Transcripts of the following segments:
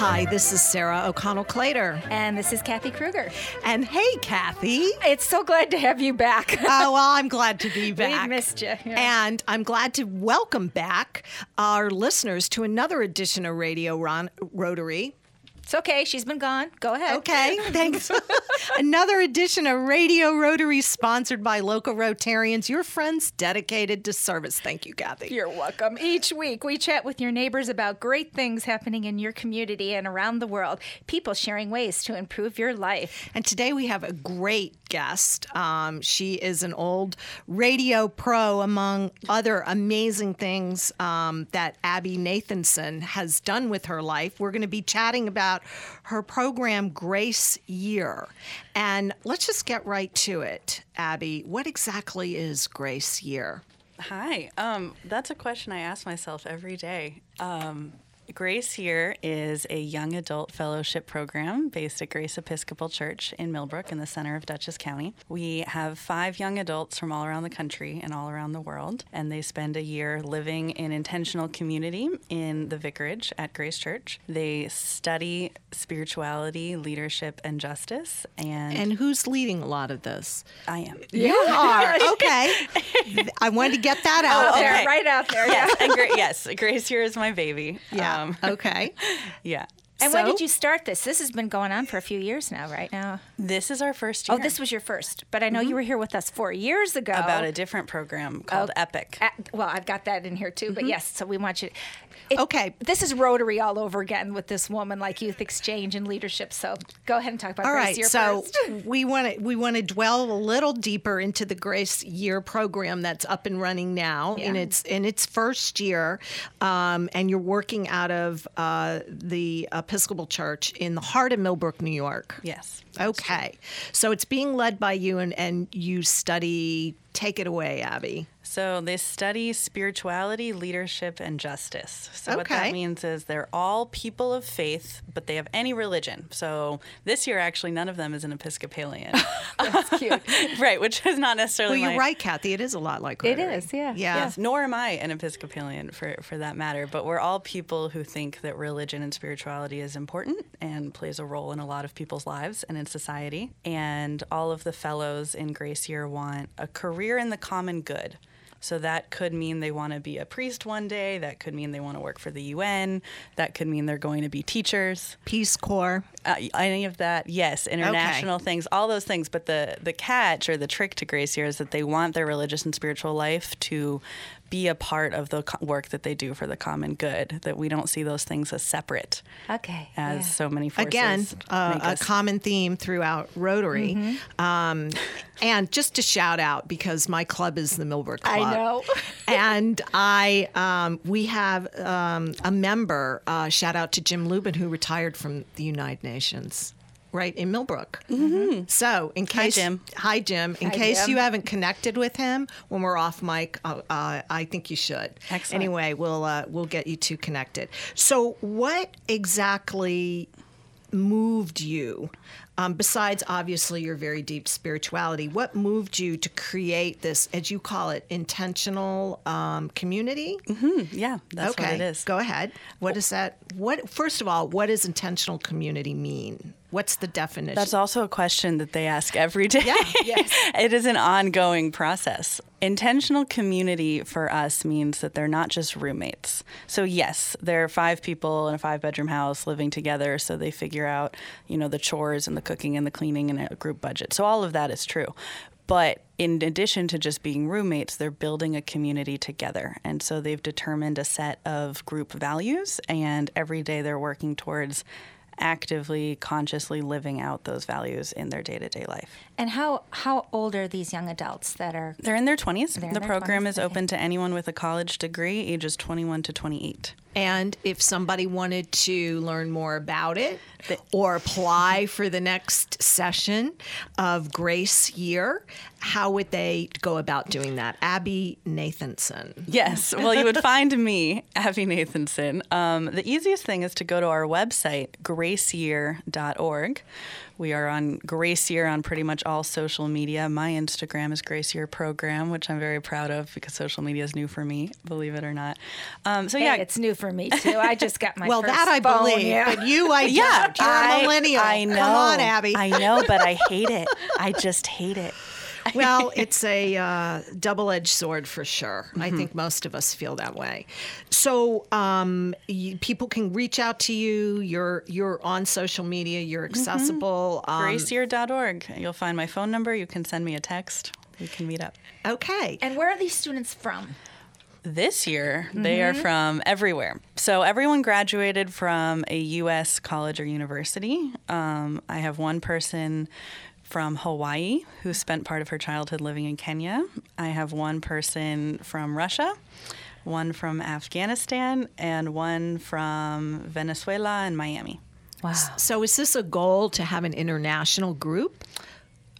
Hi, this is Sarah O'Connell Clater. And this is Kathy Kruger. And hey, Kathy. It's so glad to have you back. Oh, well, I'm glad to be back. We missed you. Yeah. And I'm glad to welcome back our listeners to another edition of Radio Ron- Rotary. It's okay. She's been gone. Go ahead. Okay, thanks. Another edition of Radio Rotary sponsored by local Rotarians, your friends dedicated to service. Thank you, Kathy. You're welcome. Each week, we chat with your neighbors about great things happening in your community and around the world, people sharing ways to improve your life. And today we have a great guest. Um, she is an old radio pro, among other amazing things um, that Abby Nathanson has done with her life. We're going to be chatting about her program, Grace Year. And let's just get right to it, Abby. What exactly is Grace Year? Hi. Um, that's a question I ask myself every day. Um, Grace Year is a young adult fellowship program based at Grace Episcopal Church in Millbrook in the center of Dutchess County. We have five young adults from all around the country and all around the world, and they spend a year living in intentional community in the vicarage at Grace Church. They study spirituality, leadership, and justice. And, And who's leading a lot of this? I am. You are. Okay. I wanted to get that out Out there. there, right out there. Yes, and Gra- yes, Grace Year is my baby. Yeah. Um, okay. yeah. And when did you start this? This has been going on for a few years now, right now. This is our first year. Oh, this was your first, but I know you were here with us four years ago about a different program called Epic. Uh, well, I've got that in here too, but yes, so we want you. It, Okay. This is Rotary all over again with this woman, like youth exchange and leadership. So go ahead and talk about All Grace right, Year so first. we want to we want to dwell a little deeper into the Grace Year program that's up and running now in its in its first year, um, and you're working out of uh, the Episcopal Church in the heart of Millbrook, New York. Yes. Okay, so it's being led by you, and and you study. Take it away, Abby. So they study spirituality, leadership, and justice. So what that means is they're all people of faith, but they have any religion. So this year, actually, none of them is an Episcopalian. That's cute. right, which is not necessarily Well, you're my- right, Kathy. It is a lot like It Rotary. is, yeah. yeah. Yes, nor am I an Episcopalian for, for that matter, but we're all people who think that religion and spirituality is important and plays a role in a lot of people's lives and in society. And all of the fellows in Grace Year want a career in the common good. So that could mean they want to be a priest one day, that could mean they want to work for the UN, that could mean they're going to be teachers Peace Corps. uh, any of that yes international things all those things but the the catch or the trick to Grace Year is that they want their religious and spiritual life to be a part of the co- work that they do for the common good that we don't see those things as separate Okay. as yeah. so many forces again uh, make a us- common theme throughout Rotary. Mm-hmm. Um, and just to shout out because my club is the Millbrook Club. I know. and I um, we have um, a member. Uh, shout out to Jim Lubin who retired from the United Nations. Right in Millbrook. Mm-hmm. So, in case hi Jim. hi Jim, in Hi, case Jim. you haven't connected with him when we're off mic, uh, uh, I think you should. Excellent. Anyway, we'll uh, we'll get you two connected. So, what exactly moved you, um, besides obviously your very deep spirituality, what moved you to create this, as you call it, intentional um, community? yeah that's okay, what it is go ahead. What is that? What first of all, what does intentional community mean? What's the definition? That's also a question that they ask every day. Yeah, yes. it is an ongoing process. Intentional community for us means that they're not just roommates. So yes, there are five people in a five bedroom house living together so they figure out, you know, the chores and the cooking and the cleaning and a group budget. So all of that is true. But in addition to just being roommates, they're building a community together. And so they've determined a set of group values and every day they're working towards actively, consciously living out those values in their day to day life. And how how old are these young adults that are? They're in their 20s. In the their program 20s, is okay. open to anyone with a college degree, ages 21 to 28. And if somebody wanted to learn more about it or apply for the next session of Grace Year, how would they go about doing that? Abby Nathanson. Yes. Well, you would find me, Abby Nathanson. Um, the easiest thing is to go to our website, graceyear.org. We are on Grace Year on pretty much all social media. My Instagram is Grace Year Program, which I'm very proud of because social media is new for me, believe it or not. Um, so Hey, yeah, it's new for me too. I just got my well, first that I phone, believe, yeah. but you, I yeah, don't. You're I- a millennial. I know. Come on, Abby. I know, but I hate it. I just hate it. Well, it's a uh, double-edged sword for sure. I Mm-hmm. think most of us feel that way. So um, you, people can reach out to you. You're you're on social media. You're Mm-hmm. accessible. Um, Graceyear.org. You'll find my phone number. You can send me a text. We can meet up. okay. And where are these students from? This year, they are from everywhere. So, everyone graduated from a U.S. college or university. Um, I have one person from Hawaii who spent part of her childhood living in Kenya. I have one person from Russia, one from Afghanistan, and one from Venezuela and Miami. Wow. So is this a goal to have an international group?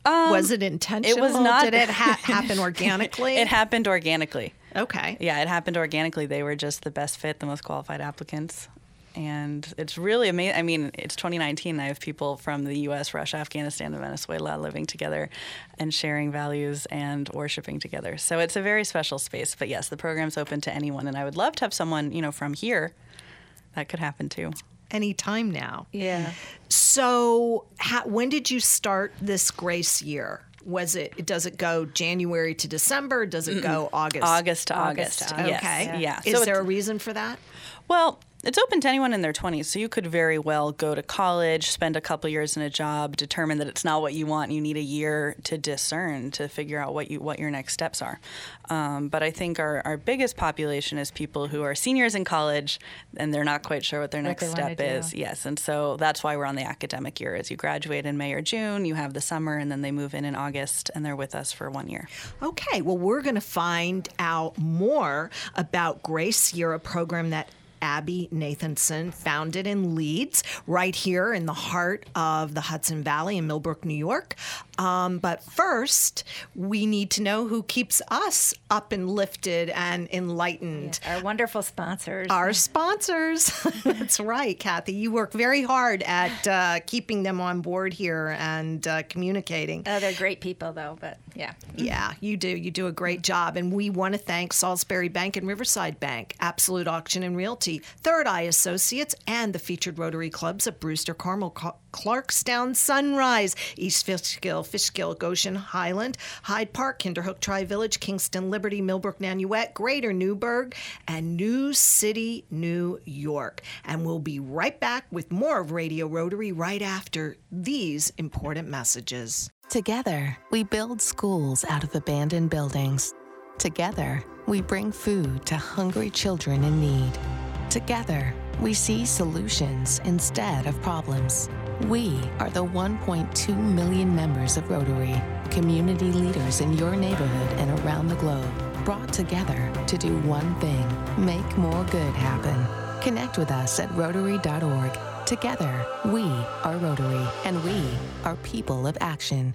Um, was it intentional? It was not- Did it ha- happen organically? It happened organically. okay. Yeah, it happened organically. They were just the best fit, the most qualified applicants. And it's really amazing. I mean, it's 2019. I have people from the U.S., Russia, Afghanistan, and Venezuela living together and sharing values and worshiping together. So it's a very special space. But yes, the program's open to anyone. And I would love to have someone, you know, from here. That could happen too. Any time now. Yeah. So, ha- when did you start this grace year? Was it? Does it go January to December? Does it go August? August to August August. to Yes. Okay. Yeah. Is So there a reason for that? Well, it's open to anyone in their 20s, so you could very well go to college, spend a couple years in a job, determine that it's not what you want. You need a year to discern to figure out what you what your next steps are. Um, but I think our, our biggest population is people who are seniors in college and they're not quite sure what their next wanna step do. is. Yes, and so that's why we're on the academic year. As you graduate in May or June, you have the summer, and then they move in in August, and they're with us for one year. Okay, well, we're going to find out more about Grace Year, a program that Abby Nathanson founded in Leeds, right here in the heart of the Hudson Valley in Millbrook, New York. Um, but first, we need to know who keeps us up and lifted and enlightened. Our wonderful sponsors. Our sponsors. That's right, Kathy. You work very hard at uh, keeping them on board here and uh, communicating. Oh, they're great people, though. But yeah. Yeah, you do. You do a great job. And we want to thank Salisbury Bank and Riverside Bank, Absolute Auction and Realty, Third Eye Associates, and the featured Rotary Clubs of Brewster, Carmel, Clarkstown, Sunrise, East Fishkill, Fishkill, Goshen, Highland, Hyde Park, Kinderhook, Tri Village, Kingston, Liberty, Millbrook, Nanuet, Greater Newburgh, and New City, New York. And we'll be right back with more of Radio Rotary right after these important messages. Together, we build schools out of abandoned buildings. Together, we bring food to hungry children in need. Together, we see solutions instead of problems. We are the 1.2 million members of Rotary, community leaders in your neighborhood and around the globe, brought together to do one thing make more good happen. Connect with us at Rotary.org. Together, we are Rotary, and we are people of action.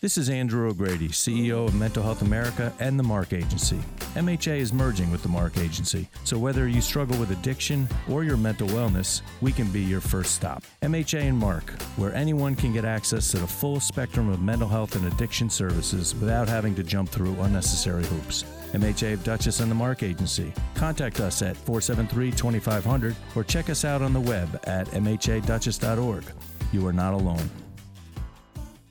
This is Andrew O'Grady, CEO of Mental Health America and the Mark Agency. MHA is merging with the Mark Agency, so whether you struggle with addiction or your mental wellness, we can be your first stop. MHA and Mark, where anyone can get access to the full spectrum of mental health and addiction services without having to jump through unnecessary hoops. MHA of Dutchess and the Mark Agency. Contact us at 473 2500 or check us out on the web at mhadutchess.org. You are not alone.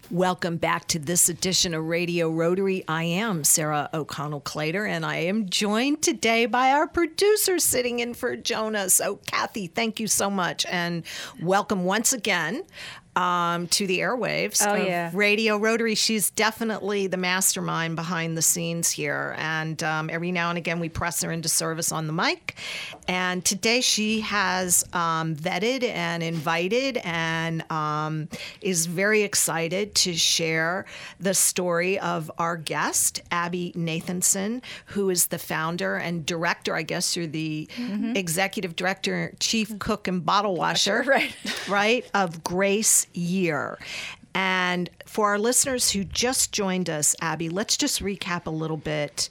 Welcome back to this edition of Radio Rotary. I am Sarah O'Connell Clater, and I am joined today by our producer sitting in for Jonah. Oh, so, Kathy, thank you so much, and welcome once again. Um, to the airwaves Oh, of yeah. Radio Rotary. She's definitely the mastermind behind the scenes here. And um, every now and again, we press her into service on the mic. And today she has um, vetted and invited and um, is very excited to share the story of our guest, Abby Nathanson, who is the founder and director, I guess you're the executive director, chief cook, and bottle washer, Right. right, of Grace Year. And for our listeners who just joined us, Abby, let's just recap a little bit.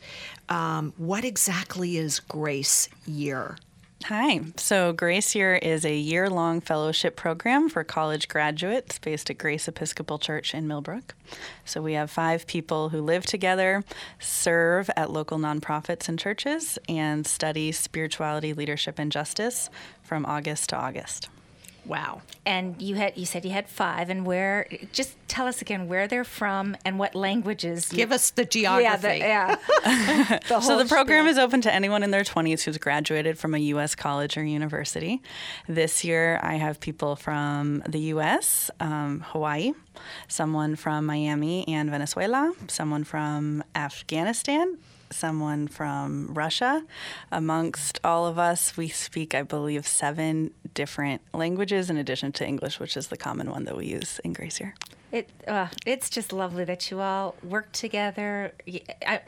Um, what exactly is Grace Year? Hi. So, Grace Year is a year long fellowship program for college graduates based at Grace Episcopal Church in Millbrook. So, we have five people who live together, serve at local nonprofits and churches, and study spirituality, leadership, and justice from August to August. Wow. And you had you said you had five, and where? Just tell us again where they're from and what languages. you- Give us the yeah, geography. the, yeah. the So the program spiel. is open to anyone in their 20s who's graduated from a U.S. college or university. This year, I have people from the U.S., um, Hawaii, someone from Miami and Venezuela, someone from Afghanistan. Someone from Russia. Amongst all of us, we speak, I believe, seven different languages in addition to English, which is the common one that we use in Grace Year. It, uh, it's just lovely that you all work together,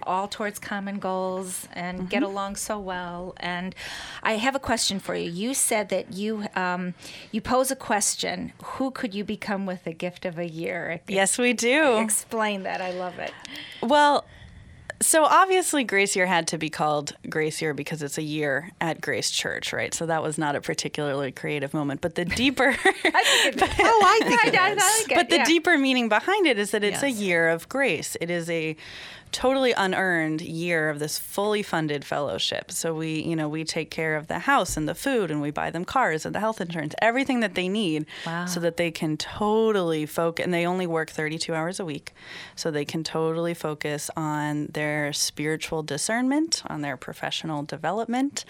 all towards common goals, and get along so well. And I have a question for you. You said that you um, you pose a question: Who could you become with the gift of a year? Yes, we do. Explain that. I love it. Well, so obviously Grace Year had to be called Grace Year because it's a year at Grace Church, right? So that was not a particularly creative moment. But the deeper Oh, I think it I, I like it. but the yeah. deeper meaning behind it is that it's a year of grace. It is a totally unearned year of this fully funded fellowship. So we, you know, we take care of the house and the food and we buy them cars and the health insurance, everything that they need so that they can totally focus and they only work 32 hours a week. So they can totally focus on their spiritual discernment, on their professional development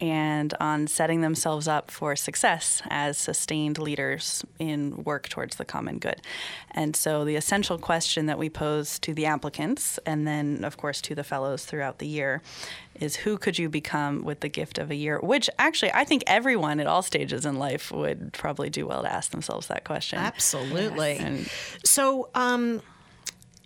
and on setting themselves up for success as sustained leaders in work towards the common good. And so the essential question that we pose to the applicants and then of course to the fellows throughout the year is who could you become with the gift of a year which actually I think everyone at all stages in life would probably do well to ask themselves that question. Absolutely. And- So, um,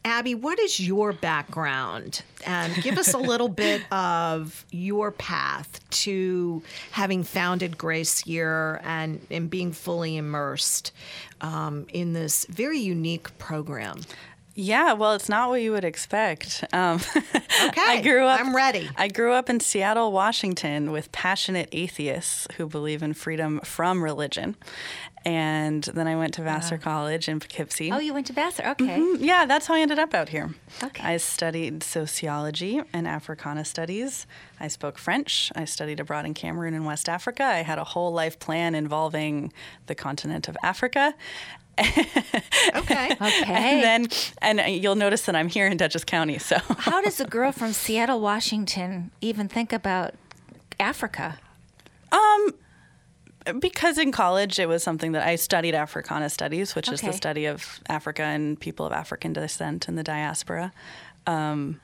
Abby, what is your background? And give us a little bit of your path to having founded Grace Year and, and being fully immersed um, in this very unique program. Yeah, well, it's not what you would expect. Um, Okay, I grew up. I'm ready. I grew up in Seattle, Washington, with passionate atheists who believe in freedom from religion, and then I went to Vassar College in Poughkeepsie. Oh, you went to Vassar. Okay. Yeah, that's how I ended up out here. Okay. I studied sociology and Africana studies. I spoke French. I studied abroad in Cameroon and West Africa. I had a whole life plan involving the continent of Africa. Okay. Okay. And then, and you'll notice that I'm here in Dutchess County. So, How does a girl from Seattle, Washington, even think about Africa? Um, because in college it was something that I studied Africana studies, which is the study of Africa and people of African descent in the diaspora. Um,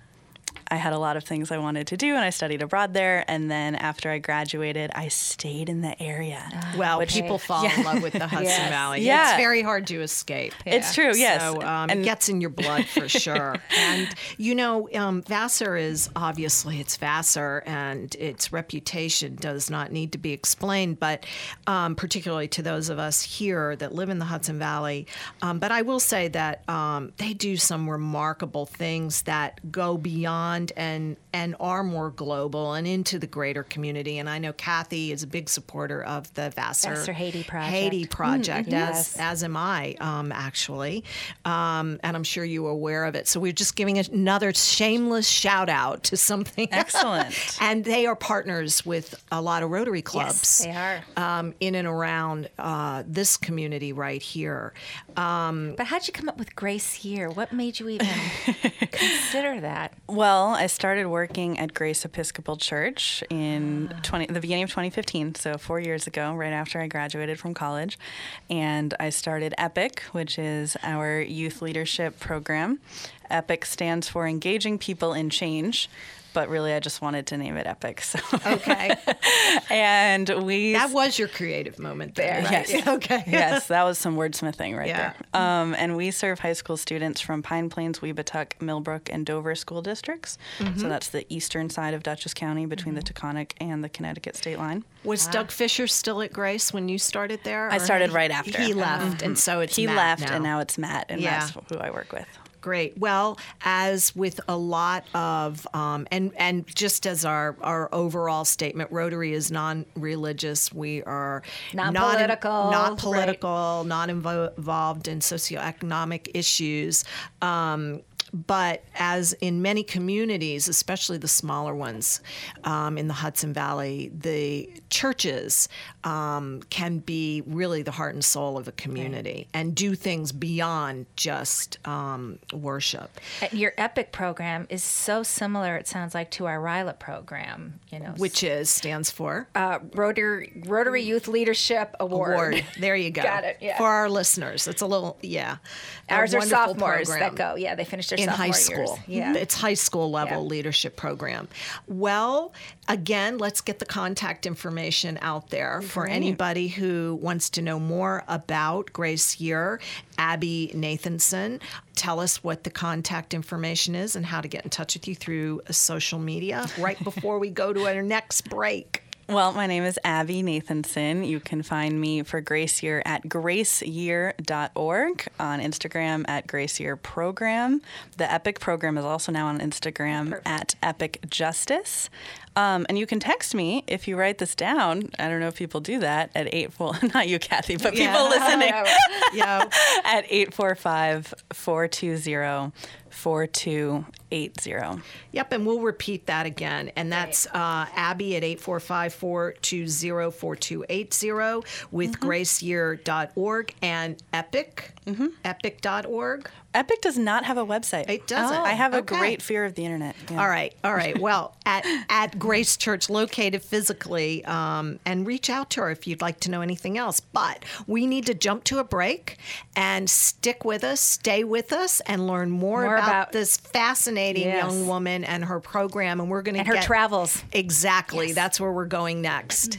I had a lot of things I wanted to do, and I studied abroad there. And then after I graduated, I stayed in the area. Well, Okay. people fall in love with the Hudson Yes. Valley. Yeah. It's very hard to escape. It's true, yes. So um, it And- gets in your blood for sure. and you know, um, Vassar is obviously it's Vassar, and its reputation does not need to be explained. But um, particularly to those of us here that live in the Hudson Valley, um, but I will say that um, they do some remarkable things that go beyond and and are more global and into the greater community. And I know Kathy is a big supporter of the Vassar, Vassar Haiti Project. Haiti project, yes. as as am I, um, actually, um, and I'm sure you are aware of it. So we're just giving another shameless shout out to something Excellent. and they are partners with a lot of Rotary clubs. Yes, they are. um, in and around uh, this community right here. Um, But how'd you come up with Grace Year? What made you even consider that? Well, Well, I started working at Grace Episcopal Church in ah. 20, the beginning of 2015, so four years ago, right after I graduated from college. And I started EPIC, which is our youth leadership program. EPIC stands for Engaging People in Change, but really I just wanted to name it Epic. So Okay. and we That was your creative moment there. Right? Yes. Okay. yes, that was some wordsmithing right Yeah. there. Um, and we serve high school students from Pine Plains, Webutuck, Millbrook, and Dover school districts. Mm-hmm. So that's the eastern side of Dutchess County between the Taconic and the Connecticut state line. Was Doug Fisher still at Grace when you started there? I started he- right after. He left, and so it's he Matt left, now. and now it's Matt, and Yeah. that's who I work with. Great. Well, as with a lot of, um, and and just as our our overall statement, Rotary is non-religious. We are not in- Non-political, not right. political, not invo- involved in socioeconomic issues. Um, but as in many communities, especially the smaller ones um, in the Hudson Valley, the churches um, can be really the heart and soul of a community and do things beyond just um, worship. Uh, Your EPIC program is so similar, it sounds like, to our RYLA program, you know, Which is stands for uh, Rotary, Rotary Youth Leadership Award. award. There you go. Got it, yeah. For our listeners, it's a little yeah. Ours are sophomores program. that go. Yeah, they finish their in high school. Yeah. It's high school level Yeah. leadership program. Well, again, let's get the contact information out there for anybody who wants to know more about Grace Year, Abby Nathanson. Tell us what the contact information is and how to get in touch with you through social media right before we go to our next break. Well, my name is Abby Nathanson. You can find me for Grace Year at graceyear.org, on Instagram at Grace Year Program. The Epic program is also now on Instagram at Epic Justice. Um, and you can text me if you write this down. I don't know if people do that at eight. Well, not you, Kathy, but people Yeah. listening Yeah. at 845 420 4280. Yep, and we'll repeat that again. And that's uh, Abby at 845 420 4280 with Mm-hmm. graceyear.org and Epic, epic.org. Epic does not have a website. It doesn't. I have a Okay. great fear of the internet. Yeah. All right, all right. Well, at, at Grace Church, located physically, um, and reach out to her if you'd like to know anything else. But we need to jump to a break and stick with us, stay with us, and learn more, More about, about- this fascinating Yes. young woman and her program. And we're going to And her travels. Exactly. That's where we're going next.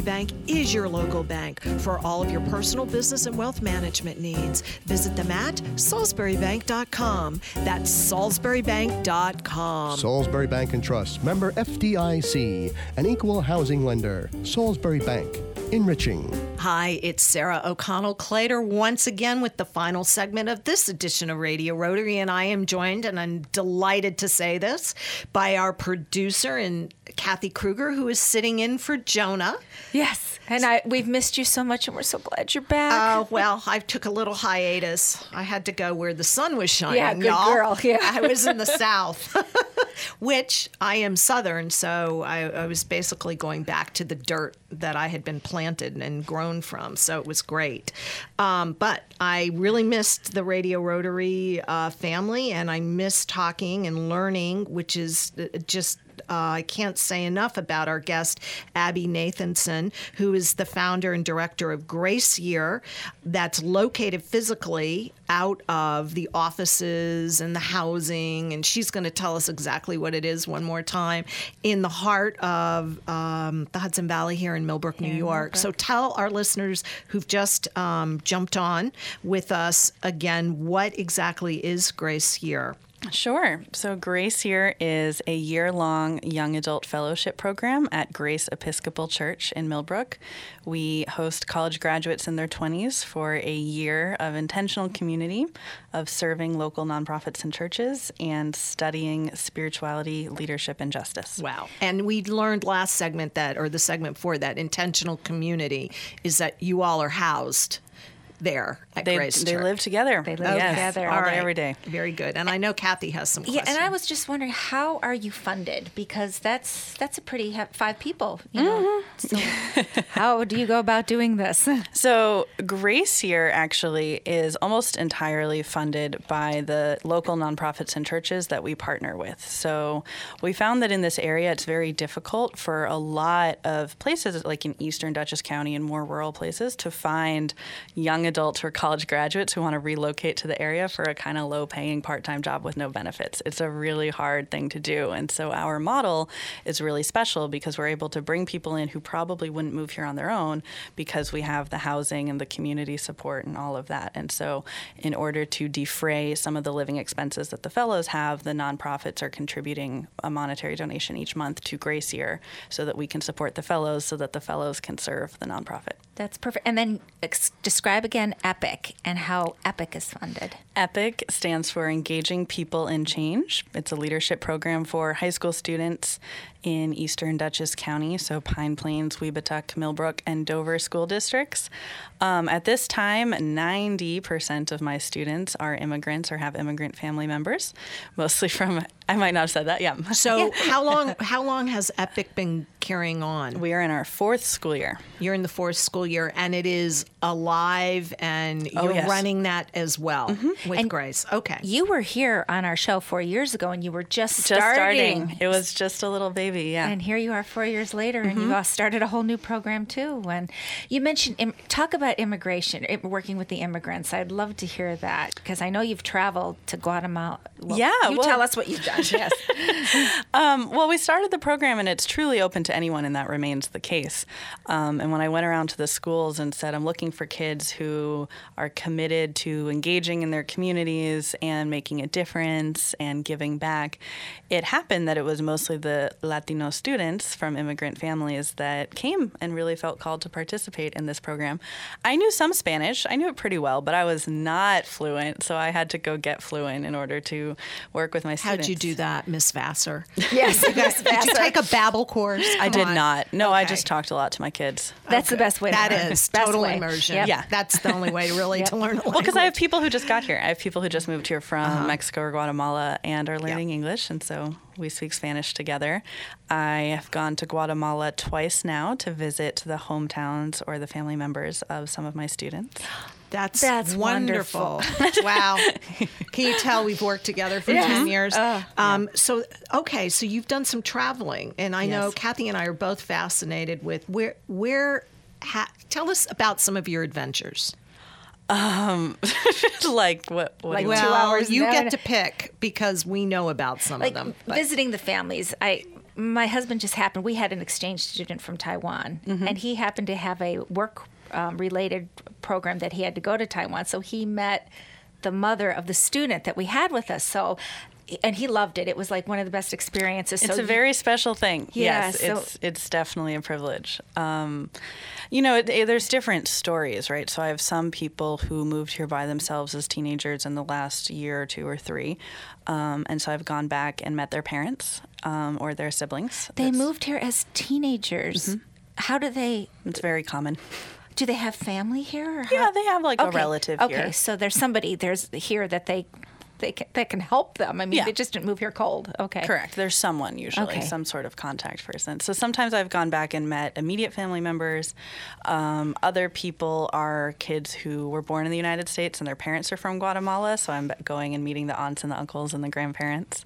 Bank is your local bank for all of your personal business and wealth management needs. Visit them at salisburybank.com. That's salisburybank.com. Salisbury Bank and Trust, member FDIC, an equal housing lender. Salisbury Bank, enriching. Hi, it's Sarah O'Connell Clater once again with the final segment of this edition of Radio Rotary, and I am joined, and I'm delighted to say this, by our producer and Kathy Kruger, who is sitting in for Jonah. Yes. And I we've missed you so much, and we're so glad you're back. Oh well, I took a little hiatus. I had to go where the sun was shining. Yeah, good y'all. girl, yeah. I was in the south, which I am southern, so I, I was basically going back to the dirt that I had been planted and grown from. So it was great. Um, but I really missed the Radio Rotary uh, family, and I miss talking and learning, which is uh, uh, I can't say enough about our guest, Abby Nathanson, who is the founder and director of Grace Year, that's located physically out of the offices and the housing. And she's going to tell us exactly what it is one more time in the heart of um, the Hudson Valley here in Millbrook, New York. So tell our listeners who've just um, jumped on with us again what exactly is Grace Year. Sure. So, Grace Year is a year long young adult fellowship program at Grace Episcopal Church in Millbrook. We host college graduates in their 20s for a year of intentional community, of serving local nonprofits and churches, and studying spirituality, leadership, and justice. Wow. And we learned last segment that, or the segment for that, intentional community is that you all are housed there at They, Grace they Church. live together. They live Yes, together. all All day, right. every day. Very good. And I know Kathy has some Yeah, questions. and I was just wondering, how are you funded? Because that's that's a pretty he- five people. You know, mm-hmm. so how do you go about doing this? So, Grace Year actually is almost entirely funded by the local nonprofits and churches that we partner with. So, we found that in this area, it's very difficult for a lot of places, like in eastern Dutchess County and more rural places, to find young adults or college graduates who want to relocate to the area for a kind of low paying part time job with no benefits. It's a really hard thing to do. And so, our model is really special because we're able to bring people in who probably wouldn't move here on their own because we have the housing and the community support and all of that. And so, in order to defray some of the living expenses that the fellows have, the nonprofits are contributing a monetary donation each month to Grace Year so that we can support the fellows so that the fellows can serve the nonprofit. That's perfect. And then ex- describe again EPIC and how EPIC is funded. EPIC stands for Engaging People in Change. It's a leadership program for high school students in eastern Dutchess County, so Pine Plains, Webutuck, Millbrook, and Dover school districts. Um, at this time, 90% of my students are immigrants or have immigrant family members, mostly from, I might not have said that, yeah. so how long how long has Epic been carrying on? We are in our fourth school year. You're in the fourth school year and it is alive and Oh, you're yes. running that as well with And Grace. Okay. You were here on our show four years ago, and you were just Just starting. starting. It was just a little baby, yeah. And here you are four years later, and you all started a whole new program too. And you mentioned im- talk about immigration, im- working with the immigrants. I'd love to hear that because I know you've traveled to Guatemala. Well, Yeah, you well- tell us what you've done. Yes, Um, well, we started the program, and it's truly open to anyone, and that remains the case. Um, and when I went around to the schools and said, I'm looking for kids who are committed to engaging in their communities and making a difference and giving back, it happened that it was mostly the Latino students from immigrant families that came and really felt called to participate in this program. I knew some Spanish, I knew it pretty well, but I was not fluent, so I had to go get fluent in order to work with my students. How'd you do that, Miss Vassar? yes, Did you take a Babel course? I did on. not. No, I just talked a lot to my kids. that's the best way. To That learn. is total way. immersion. Yep. Yeah. That's the only way really to learn a language. Well, because I have people who just got here. I have people who just moved here from uh-huh. Mexico or Guatemala and are learning English, and so we speak Spanish together. I have gone to Guatemala twice now to visit the hometowns or the family members of some of my students. That's, That's wonderful. wow. Can you tell we've worked together for 10 years? um, So, okay, so you've done some traveling, and I know Kathy and I are both fascinated with where, where, ha- tell us about some of your adventures. like what? what Like do you well, Well, hours you get to pick because we know about some like of them. but- visiting the families. I my husband just happened. We had an exchange student from Taiwan, Mm-hmm. and he happened to have a work um, related program that he had to go to Taiwan. So he met the mother of the student that we had with us. So. And he loved it. It was like one of the best experiences. It's so a very special thing. Yeah, yes, so- it's it's definitely a privilege. Um, you know, it, it- there's different stories, right? So I have some people who moved here by themselves as teenagers in the last year or two or three, um, and so I've gone back and met their parents um, or their siblings. they It's- moved here as teenagers. Mm-hmm. How do they? It's very common. Do they have family here? Or Yeah, they have like a relative Okay, here. so there's somebody there's here that they they can, that can help them. I mean, Yeah. they just didn't move here cold. Okay. Correct. There's someone usually, Okay. some sort of contact person. So sometimes I've gone back and met immediate family members. Um, other people are kids who were born in the United States and their parents are from Guatemala. So I'm going and meeting the aunts and the uncles and the grandparents.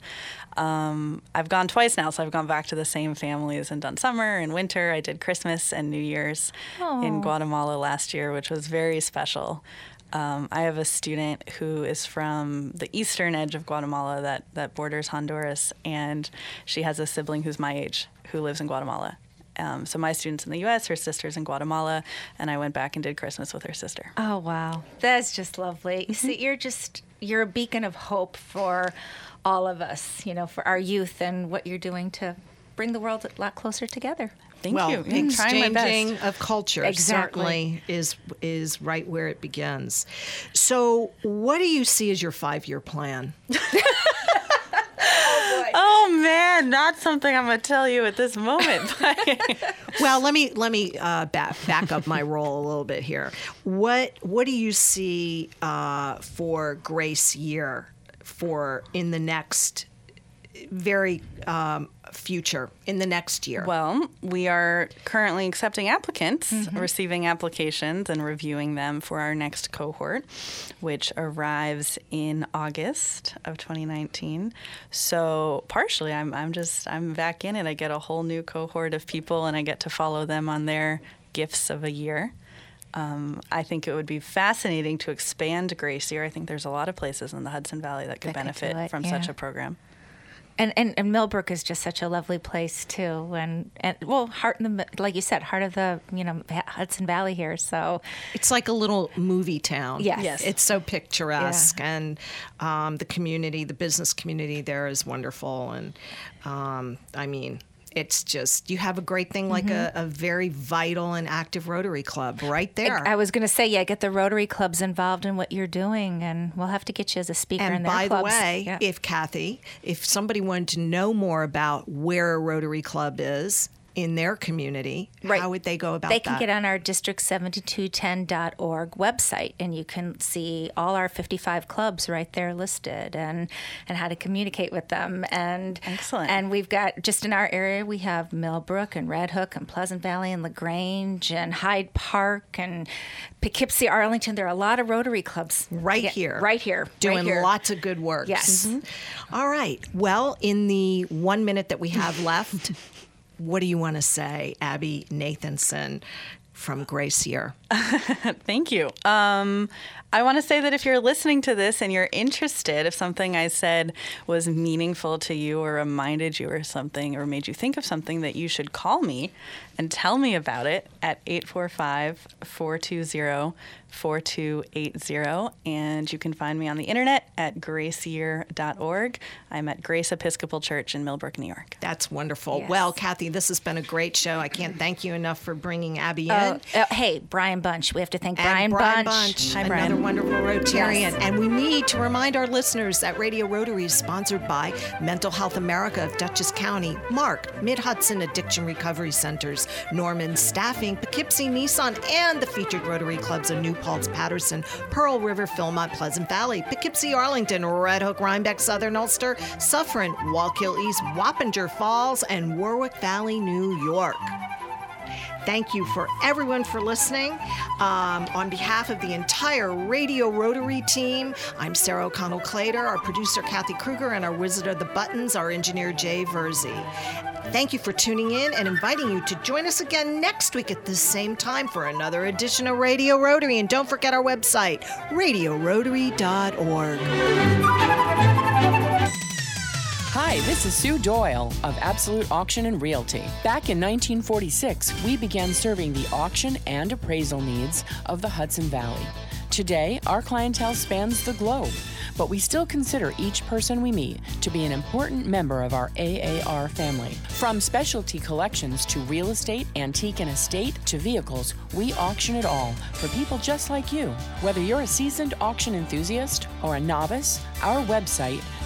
Um, I've gone twice now, so I've gone back to the same families and done summer and winter. I did Christmas and New Year's in Guatemala last year, which was very special. Um, I have a student who is from the eastern edge of Guatemala that, that borders Honduras, and she has a sibling who's my age who lives in Guatemala. Um, so my student's in the U.S., her sister's in Guatemala, and I went back and did Christmas with her sister. Oh wow, that's just lovely. You see, you're just you're a beacon of hope for all of us. You know, for our youth and what you're doing to bring the world a lot closer together. Thank well, you. Trying exchanging of culture Exactly. certainly is is right where it begins. So, what do you see as your five year plan? Oh man, not something I'm gonna tell you at this moment. Well, let me let me uh, back back up my role a little bit here. What what do you see uh, for Grace Year for in the next very um, future in the next year? Well, we are currently accepting applicants, receiving applications, and reviewing them for our next cohort, which arrives in August of 2019. So, partially, I'm, I'm just I'm back in it. I get a whole new cohort of people, and I get to follow them on their gifts of a year. Um, I think it would be fascinating to expand Grace Year. I think there's a lot of places in the Hudson Valley that could That could benefit it, from such a program. And, and and Millbrook is just such a lovely place too, and and well, heart in the like you said, heart of the you know Hudson Valley here. So It's like a little movie town. Yes. Yes. It's so picturesque, and um, the community, the business community there is wonderful. And um, I mean, it's just, you have a great thing like mm-hmm. a, a very vital and active Rotary Club right there. I was going to say, yeah, get the Rotary clubs involved in what you're doing, and we'll have to get you as a speaker in and their by clubs. the way, Yeah. if Kathy, if somebody wanted to know more about where a Rotary Club is in their community, Right. how would they go about they that? They can get on our district7210.org website and you can see all our 55 clubs right there listed and and how to communicate with them and Excellent. and we've got just in our area we have Millbrook and Red Hook and Pleasant Valley and Lagrange and Hyde Park and Poughkeepsie Arlington there are a lot of Rotary clubs right Yeah, here. right here Doing right here. lots of good work. Yes. Mhm. All right. Well, in the one minute that we have left, what do you want to say, Abby Nathanson from Grace Year? Thank you. Um, I want to say that if you're listening to this and you're interested, if something I said was meaningful to you or reminded you or something or made you think of something, that you should call me and tell me about it at 845 420 4280. And you can find me on the internet at graceyear.org. I'm at Grace Episcopal Church in Millbrook, New York. That's wonderful. Yes. Well, Kathy, this has been a great show. I can't thank you enough for bringing Abby Oh, in. oh, hey, Brian Bunch. We have to thank And Brian, Bunch. Hi, another Brian. Wonderful Rotarian. Yes. And we need to remind our listeners that Radio Rotary is sponsored by Mental Health America of Dutchess County, Mark, Mid Hudson Addiction Recovery Centers, Norman Staffing, Poughkeepsie Nissan, and the featured Rotary clubs of New Paltz, Patterson, Pearl River, Philmont, Pleasant Valley, Poughkeepsie, Arlington, Red Hook, Rhinebeck, Southern Ulster, Suffern, Wallkill East, Wappinger Falls, and Warwick Valley, New York. Thank you for everyone for listening. Um, on behalf of the entire Radio Rotary team, I'm Sarah O'Connell Clader, our producer Kathy Kruger, and our wizard of the buttons, our engineer Jay Verzi. Thank you for tuning in and inviting you to join us again next week at this same time for another edition of Radio Rotary. And don't forget our website, radiorotary.org. Hi, this is Sue Doyle of Absolute Auction and Realty. Back in 1946, we began serving the auction and appraisal needs of the Hudson Valley. Today, our clientele spans the globe, but we still consider each person we meet to be an important member of our AAR family. From specialty collections to real estate, antique and estate to vehicles, we auction it all for people just like you. Whether you're a seasoned auction enthusiast or a novice, our website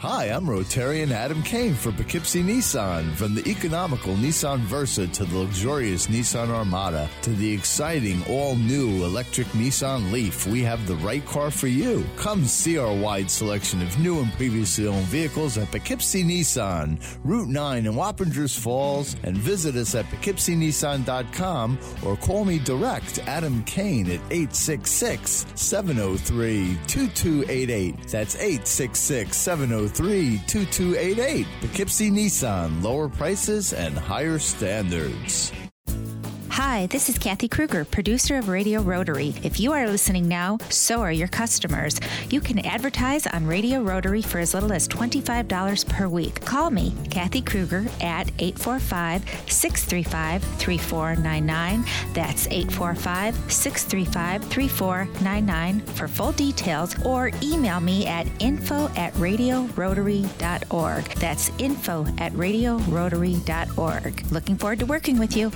Hi, I'm Rotarian Adam Kane for Poughkeepsie Nissan. From the economical Nissan Versa to the luxurious Nissan Armada to the exciting all new electric Nissan Leaf, we have the right car for you. Come see our wide selection of new and previously owned vehicles at Poughkeepsie Nissan, Route 9 in Wappingers Falls, and visit us at poughkeepsienissan.com or call me direct, Adam Kane, at 866 703 2288. That's 866 703 2288. Poughkeepsie Nissan, lower prices and higher standards. Hi, this is Kathy Kruger, producer of Radio Rotary. If you are listening now, so are your customers. You can advertise on Radio Rotary for as little as $25 per week. Call me, Kathy Kruger, at 845 635 3499. That's 845 635 3499 for full details, or email me at info at radiorotary.org. That's info at radiorotary.org. Looking forward to working with you.